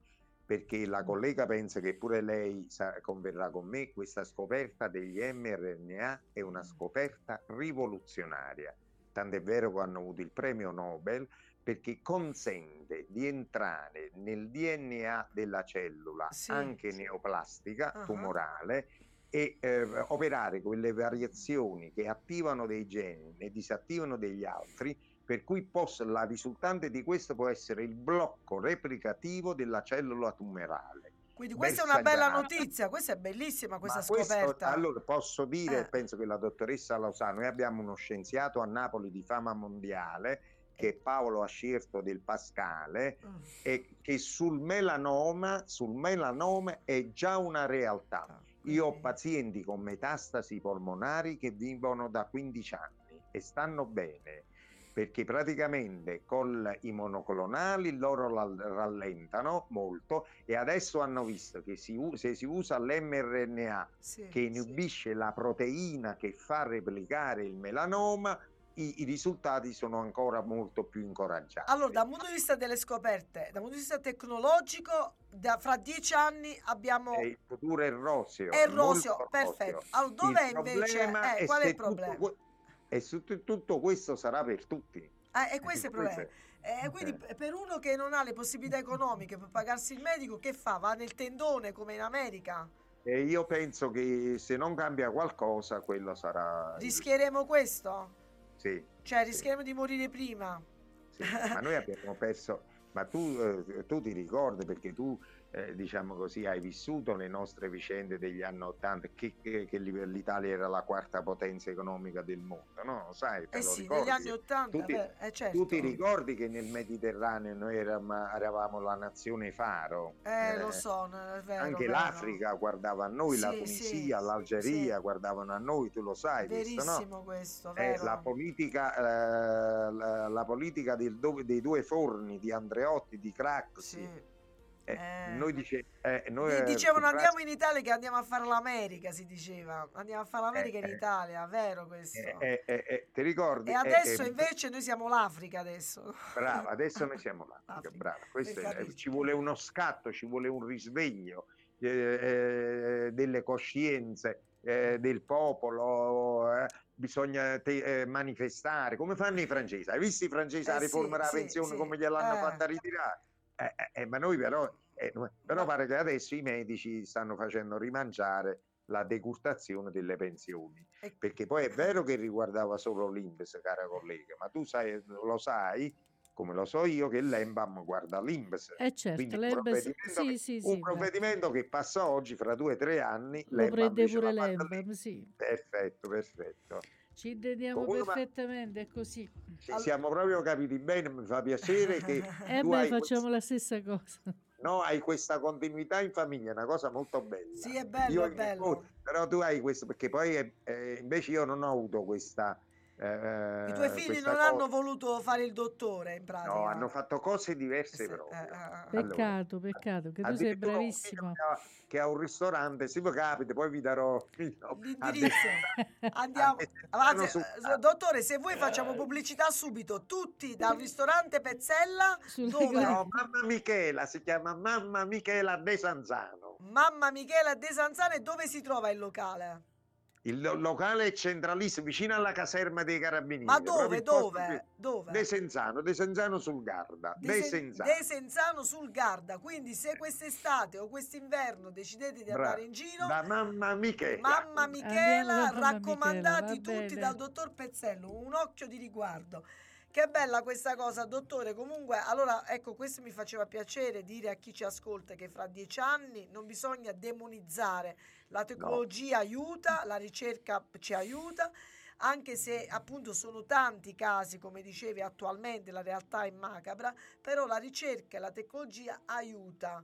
Perché la collega pensa che pure lei sa- converrà con me, questa scoperta degli mRNA è una scoperta rivoluzionaria. Tant'è vero che hanno avuto il premio Nobel perché consente di entrare nel DNA della cellula, Sì. anche neoplastica, Ah. tumorale, e eh, operare quelle variazioni che attivano dei geni e disattivano degli altri, per cui possa- la risultante di questo può essere il blocco replicativo della cellula tumorale. Quindi questa è una bella notizia, questa è bellissima questa Ma questo- scoperta. allora posso dire, Eh. penso che la dottoressa lo sa, noi abbiamo uno scienziato a Napoli di fama mondiale che è Paolo Ascierto del Pascale Mm. e che sul melanoma, sul melanoma è già una realtà. Io ho pazienti con metastasi polmonari che vivono da 15 anni e stanno bene perché praticamente con i monoclonali loro rallentano molto e adesso hanno visto che si se si usa l'mRNA Sì, che inibisce la proteina che fa replicare il melanoma, i, i risultati sono ancora molto più incoraggianti. Allora, dal punto di vista delle scoperte, dal punto di vista tecnologico, da- fra dieci anni abbiamo... Eh, il futuro è roseo. È roseo, perfetto. Allora, dov'è invece... eh, qual è il problema? Tutto, e su- tutto questo sarà per tutti. Eh, e questo è il problema. Eh, quindi per uno che non ha le possibilità economiche per pagarsi il medico, che fa? Va nel tendone come in America? E io penso che se non cambia qualcosa, quello sarà. Rischieremo questo? Sì, Cioè, rischieremo di morire prima? sì. Ma noi abbiamo perso. Ma tu, eh, tu ti ricordi perché tu, eh, diciamo così, hai vissuto le nostre vicende degli anni Ottanta, che, che- che l'Italia era la quarta potenza economica del mondo, no? Lo sai, te Eh lo sì, ricordi? anni Ottanta, Tu eh, certo. Tu ti ricordi che nel Mediterraneo noi eravamo, eravamo la nazione faro? Eh, lo Eh, so, no, vero, Anche vero. l'Africa guardava a noi, la Sì, Tunisia, sì, l'Algeria guardavano a noi, tu lo sai, questo, no? Verissimo questo, Eh, vero. la politica, eh, la, la politica del dei due forni di Andreotti, di Craxi. Eh, Eh. Noi, dice, eh, noi, Di- eh, Dicevano su andiamo in Italia che andiamo a fare l'America, si diceva. Andiamo a fare l'America Eh, in eh. Italia, vero questo? eh, eh, eh, eh, ti ricordi? e Eh, adesso eh, invece noi siamo l'Africa adesso. Brava, adesso noi siamo l'Africa, Africa, brava. Questo è- ci vuole uno scatto, ci vuole un risveglio eh, eh, delle coscienze eh, del popolo, eh, bisogna te- eh, manifestare, come fanno i francesi. Hai visto i francesi Eh a sì, riforma della sì, pensione sì. come gliel'hanno Eh. fatta ritirare? Eh, eh, eh, ma noi però, eh, però pare che adesso i medici stanno facendo rimangiare la decurtazione delle pensioni perché poi è vero che riguardava solo l'Inps, cara collega, ma tu sai, lo sai come lo so io, che l'Embam guarda l'Inps. Eh certo, un provvedimento, sì, che, sì, un sì, provvedimento che passa oggi, fra due o tre anni, lo l'Embam prende pure "Ma guarda l'Embam, l'Inps". sì. Perfetto, perfetto. Ci intendiamo Comunque, perfettamente, è così. Ci siamo proprio capiti bene, mi fa piacere che E tu beh, hai, facciamo quest- la stessa cosa. no, hai questa continuità in famiglia, è una cosa molto bella. Sì, è bello, Io è bello. nipoti, però tu hai questo, perché poi eh, eh, invece io non ho avuto questa... eh, I tuoi figli non cosa. hanno voluto fare il dottore, in pratica. No, hanno fatto cose Eh diverse sì, proprio. eh, eh, eh. Peccato, peccato, che tu sei bravissimo. Che ha, un ristorante, se vi capita, poi vi darò L'indirizzo. Andiamo. Avanti, eh, dottore, se vuoi facciamo pubblicità subito. Tutti dal ristorante Pezzella, Sul dove? No, mamma Michela, si chiama Mamma Michela De Sanzano. Mamma Michela De Sanzane, dove si trova il locale? Il lo- locale è centralissimo, vicino alla caserma dei carabinieri. Ma dove? Dove? Dove? De Senzano, De Senzano sul Garda. De, De, Sen- Senzano. De Senzano sul Garda. Quindi se quest'estate o quest'inverno decidete di andare in giro, Da Mamma Michela. Mamma Andiamo Michela, Mamma raccomandati Michela, va tutti bene. dal dottor Pezzello, un occhio di riguardo. Che bella questa cosa, dottore. Comunque, allora, ecco, questo mi faceva piacere dire a chi ci ascolta che fra dieci anni non bisogna demonizzare. La tecnologia aiuta, la ricerca ci aiuta, anche se appunto sono tanti casi, come dicevi attualmente, la realtà è macabra, però la ricerca e la tecnologia aiuta.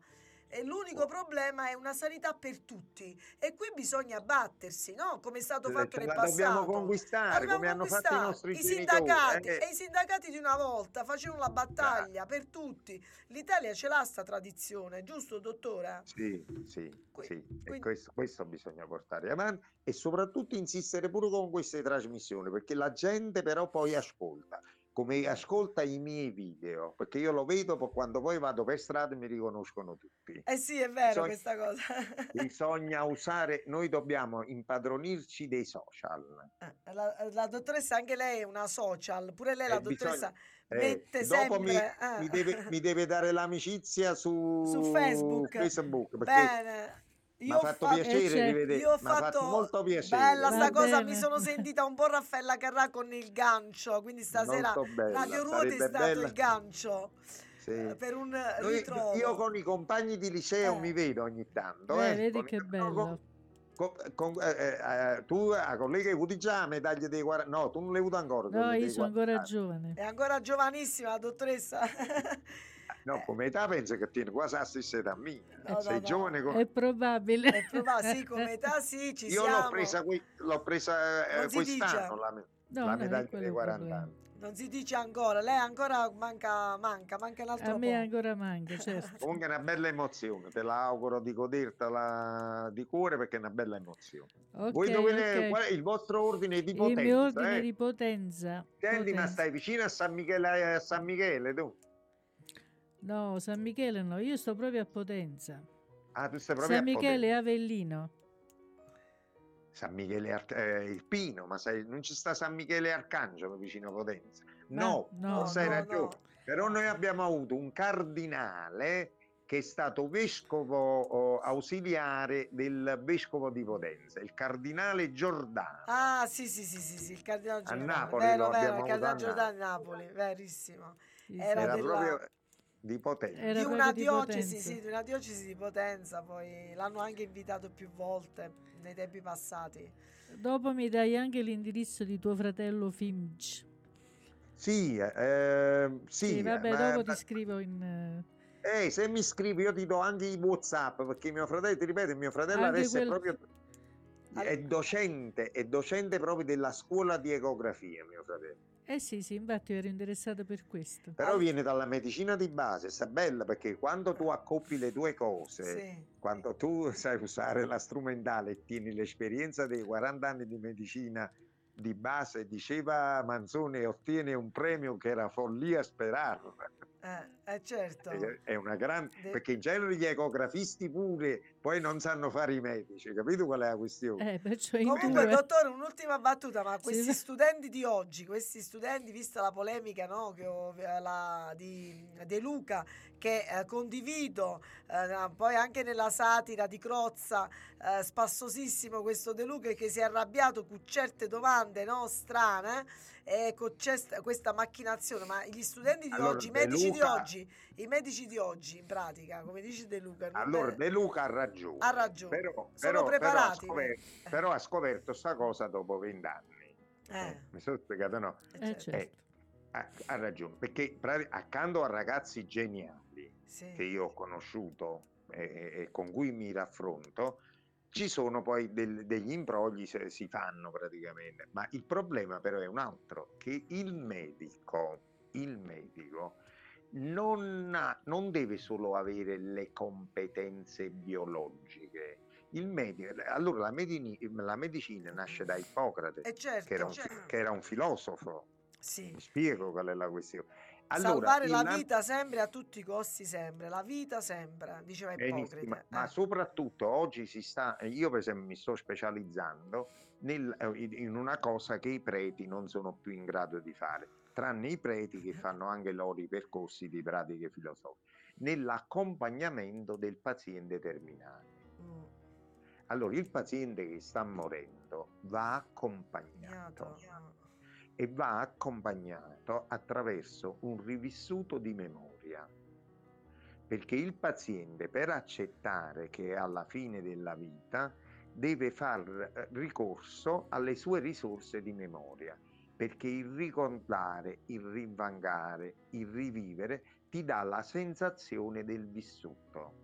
E l'unico problema è una sanità per tutti e qui bisogna battersi, no? Come è stato fatto nel la passato. dobbiamo conquistare, come hanno fatto i nostri I sindacati eh. e i sindacati di una volta facevano la battaglia per tutti. L'Italia ce l'ha sta tradizione, giusto dottore? Sì, sì, Que- sì. E quindi- questo, questo bisogna portare avanti e soprattutto insistere pure con queste trasmissioni, perché la gente però poi ascolta, come ascolta i miei video, perché io lo vedo quando poi vado per strada e mi riconoscono tutti. Eh sì, è vero Bisogna- questa cosa. Bisogna usare, noi dobbiamo impadronirci dei social. Eh, la, la dottoressa, anche lei è una social, pure lei la Eh, bisogna- dottoressa Eh, mette mi, sempre... eh. mi deve, mi deve dare l'amicizia su, Su Facebook. Facebook, perché Bene. Mi ha ho fatto fatto- piacere Eh, certo. rivedere, Io ho mi ha fatto fatto molto piacere. Bella sta cosa, mi sono sentita un po' Raffaella Carrà con il gancio, quindi stasera bella, Radio Ruoti è stato bella. il gancio Sì. eh, per un Noi- ritrovo. io con i compagni di liceo Eh. mi vedo ogni tanto. Eh, eh, vedi con- che con- bello. con- con- eh, eh, tu, la collega, hai avuto già la medaglia dei 40 No, tu non l'hai avuto ancora. No, io sono 40 ancora giovane. È ancora giovanissima la dottoressa. No, come età penso che tieni quasi la stessa età mia. No, Sei no, no. giovane come... È probabile. È probabile, sì, come età sì, ci Io siamo. l'ho presa, qui- l'ho presa eh, Non si dice. quest'anno la, me- No, la quello dei il 40 problema. anni. Non si dice ancora, lei ancora manca, manca, manca un altro A me po'. ancora manca, certo. Comunque è una bella emozione, te la auguro di godertela di cuore perché è una bella emozione. Ok, Voi dovete, ok. qual è il vostro ordine di Il potenza? mio ordine eh? di potenza. Senti, ma potenza. stai vicino a San Michele, a San Michele tu? No, San Michele no, io sto proprio a Potenza. Ah, tu stai proprio San a Michele Potenza. Avellino. San Michele Ar- eh, il Pino, ma sai, non ci sta San Michele Arcangelo vicino a Potenza. Ma- No, no, non sai no, ragione. no. Però noi abbiamo avuto un cardinale che è stato vescovo oh, ausiliare del vescovo di Potenza, il cardinale Giordano. Ah, sì, sì, sì, sì, sì, il cardinale Giordano. Napoli vero, lo vero, il cardinale a Giordano di Napoli, verissimo. Sì, Era Era della- proprio di Potenza. Era di una di diocesi, Potenza. sì, di una diocesi di Potenza, poi l'hanno anche invitato più volte nei tempi passati. Dopo mi dai anche l'indirizzo di tuo fratello Finch. Sì, eh, sì, Sì, vabbè, ma- dopo ma- ti scrivo in... eh, se mi scrivi io ti do anche i Whatsapp perché mio fratello, ti ripeto, mio fratello Anche adesso è quel- proprio è docente, è docente proprio della scuola di ecografia, mio fratello. Eh sì, sì, infatti ero interessata per questo. Però Ah. viene dalla medicina di base, sta bella perché quando tu accoppi le due cose, Sì. quando tu sai usare la strumentale e tieni l'esperienza dei 40 anni di medicina di base, diceva Manzoni, ottiene un premio che era follia sperarlo. Eh, eh, certo. È- È una grande De- perché in genere gli ecografisti pure poi non sanno fare i medici, capito qual è la questione? Eh, Comunque, due. dottore, un'ultima battuta, ma Sì. questi studenti di oggi, questi studenti, vista la polemica no, che ho- la- di De Luca, che eh, condivido, eh, poi anche nella satira di Crozza, eh, spassosissimo questo De Luca che si è arrabbiato con certe domande no, strane e con cest- questa macchinazione, ma gli studenti di Allora, oggi, i medici di Luca- oggi, i medici di oggi, in pratica, come dice De Luca, Allora, è- De Luca ha ragione. Ha ragione. Però, Sono però- preparati, scoperto, eh. però ha scoperto sta cosa dopo vent'anni. eh, Mi sono spiegato no? eh, Eh, certo. certo. Ha, ha ragione, perché accanto a ragazzi geniali Sì. che io ho conosciuto e, e- e con cui mi raffronto, ci sono poi del- degli imbrogli se si fanno praticamente, ma il problema però è un altro, che il medico, il medico non, ha- non deve solo avere le competenze biologiche. Il medico, allora la, medini- la medicina nasce da Ippocrate, Eh, certo, che era, un, certo. che era un filosofo. Sì. Mi spiego qual è la questione. Allora, Salvare la vita sempre a tutti i costi, sempre. La vita sempre, diceva Ippocrate. ma Eh. soprattutto oggi si sta, io per esempio mi sto specializzando nel- eh, in una cosa che i preti non sono più in grado di fare, tranne i preti che fanno anche loro i percorsi di pratiche filosofiche, nell'accompagnamento del paziente terminale. Mm, Allora il paziente che sta morendo va accompagnato Mm. E va accompagnato attraverso un rivissuto di memoria. Perché il paziente per accettare che è alla fine della vita deve far eh, ricorso alle sue risorse di memoria, perché il ricordare, il rivangare, il rivivere ti dà la sensazione del vissuto.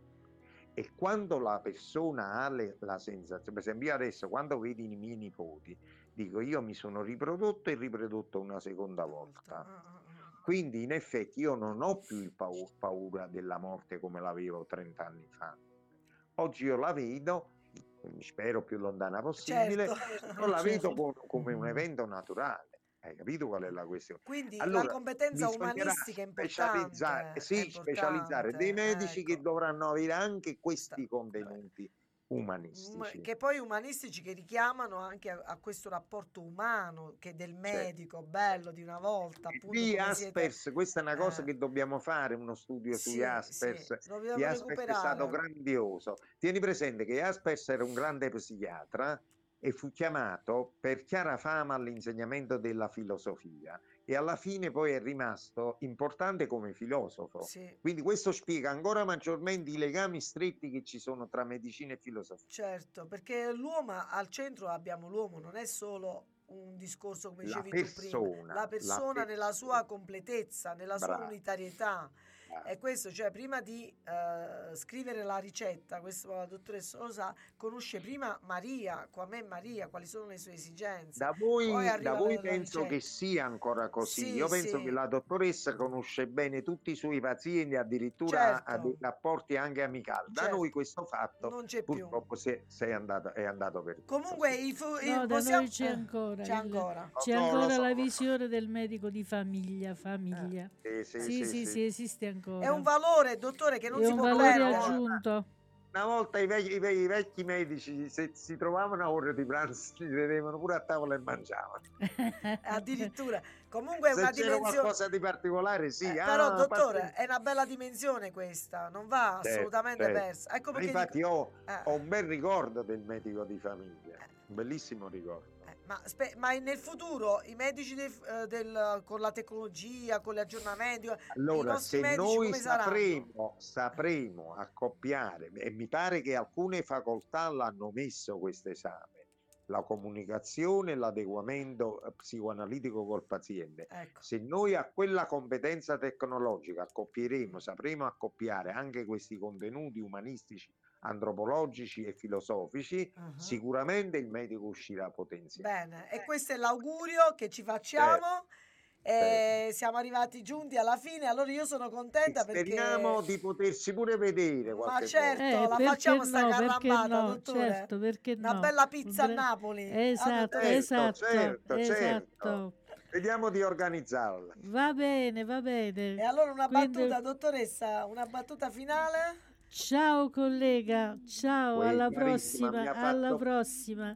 E quando la persona ha le- la sensazione, per esempio io adesso quando vedi i miei nipoti, dico io mi sono riprodotto e riprodotto una seconda volta. Ah, ah, ah. Quindi in effetti io non ho più il pau- paura della morte come l'avevo 30 anni fa. Oggi io la vedo, spero più lontana possibile, Certo. però la vedo Certo. co- come un evento naturale. Hai capito qual è la questione? Quindi Allora, la competenza umanistica è importante. specializzare, è sì, specializzare dei importante, medici che ecco. dovranno avere anche questi contenuti umanistici. che poi umanistici che richiamano anche a, a questo rapporto umano che del medico bello di una volta appunto di come siete- Aspers, questa è una cosa Eh. che dobbiamo fare, uno studio Sì, sugli Aspers. sì, Aspers è stato grandioso. Tieni presente che Aspers era un grande psichiatra e fu chiamato per chiara fama all'insegnamento della filosofia e alla fine poi è rimasto importante come filosofo. Sì, Quindi questo spiega ancora maggiormente i legami stretti che ci sono tra medicina e filosofia. certo, perché l'uomo al centro abbiamo l'uomo, non è solo un discorso come La dicevi tu prima, persona, la la persona nella persona. sua completezza, nella sua Bravo. unitarietà. E questo, cioè, prima di eh, scrivere la ricetta, questo la dottoressa lo sa, conosce prima Maria, come Maria, quali sono le sue esigenze. Da voi, da voi penso ricetta. che sia ancora così. Sì, Io penso sì. che la dottoressa conosce bene tutti i suoi pazienti, addirittura Certo. ha dei rapporti anche amicali. Da Certo. noi questo fatto Non c'è più. purtroppo si è, si è andato, è andato per Comunque, i fu- i- No, da possiamo- noi c'è eh, ancora. C'è il- ancora. C'è so, lo ancora so, la so. visione del medico di famiglia, famiglia. Sì, sì, Sì, sì, sì, esiste ancora. È un valore, dottore, che non È si un può valore perdere. aggiunto. Una volta i vecchi, i ve- i vecchi medici se si trovavano a ora di pranzo si vedevano pure a tavola e mangiavano. Addirittura. Comunque è Se una c'era dimensione... qualcosa di particolare, sì. Eh, ah, però, dottore, paziente. è una bella dimensione questa, non va Certo, assolutamente certo. persa. Ecco perché infatti dico- ho, eh, ho un bel ricordo del medico di famiglia, un bellissimo ricordo. Ma, spe- ma nel futuro i medici dei- eh, del- con la tecnologia, con gli aggiornamenti, Allora, se noi sapremo, sapremo accoppiare, e mi pare che alcune facoltà l'hanno messo questo esame, la comunicazione l'adeguamento eh, psicoanalitico col paziente. Ecco. Se noi a quella competenza tecnologica accoppieremo, sapremo accoppiare anche questi contenuti umanistici, antropologici e filosofici, Mhm. sicuramente il medico uscirà potenziato. Bene, e questo è l'augurio che ci facciamo. E siamo arrivati giunti alla fine, allora io sono contenta perché Speriamo di potersi pure vedere Ma qualche certo. Eh, la perché facciamo sta no, perché carambata, no, dottore? certo, perché una no. bella pizza a Bre- Napoli. Ah, Esatto, dottore? esatto, certo, esatto. certo. Vediamo di organizzarla. Va bene, va bene. E allora una Quindi- battuta, dottoressa, una battuta finale? Ciao collega, ciao, Uè, alla prossima, alla fatto- prossima.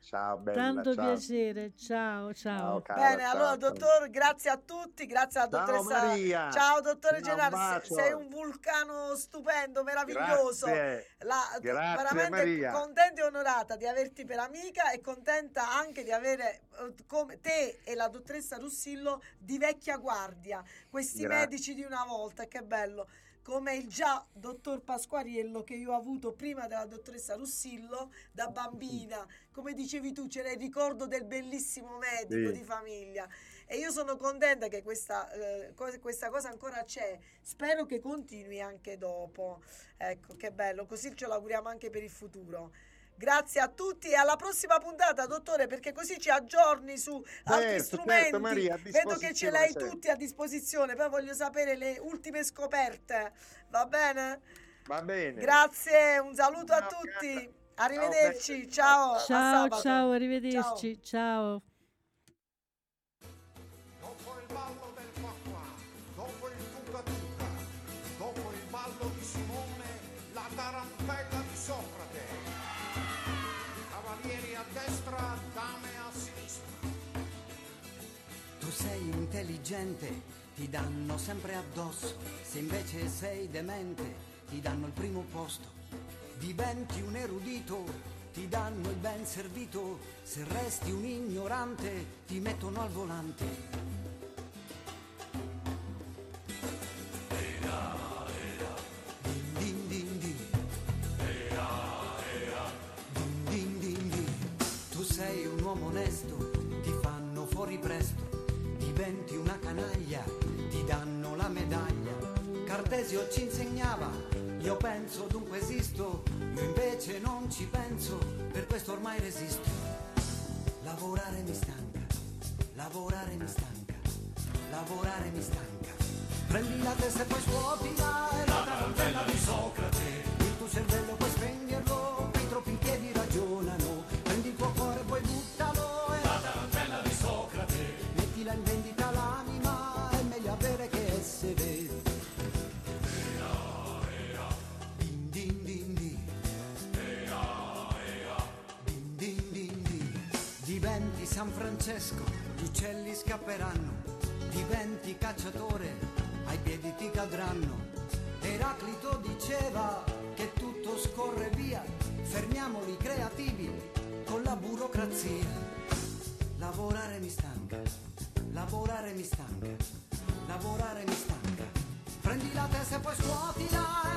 Ciao, bella. Tanto ciao. piacere, ciao, ciao. Ciao, cara, Bene, ciao, allora ciao. dottor, grazie a tutti, grazie alla Ciao, dottoressa. Maria. Ciao dottore Ciao, un Gennaro, sei un vulcano stupendo, meraviglioso. Grazie. La- Grazie, veramente Maria. contenta e onorata di averti per amica e contenta anche di avere eh, come te e la dottoressa Russillo di vecchia guardia, questi Grazie. medici di una volta, che bello. Come il già dottor Pasquariello che io ho avuto prima della dottoressa Russillo da bambina. Come dicevi tu, c'era il ricordo del bellissimo medico Sì. di famiglia. E io sono contenta che questa, eh, cosa, questa cosa ancora c'è. Spero che continui anche dopo. Ecco, che bello, così ce l'auguriamo anche per il futuro. Grazie a tutti e alla prossima puntata, dottore, perché così ci aggiorni su altri Certo, strumenti. certo, Maria, a Vedo che ce l'hai sempre. tutti a disposizione, poi voglio sapere le ultime scoperte. Va bene? Va bene. Grazie, un saluto a Ciao, tutti. cara. Arrivederci, Ciao, ciao. a Ciao, ciao, arrivederci, ciao. Dopo il Tu sei intelligente, ti danno sempre addosso. Se invece sei demente, ti danno il primo posto. Diventi un erudito, ti danno il ben servito. Se resti un ignorante, ti mettono al volante. Stanca. Prendi la testa e poi svuotila, Prendi la testa e poi scuotila,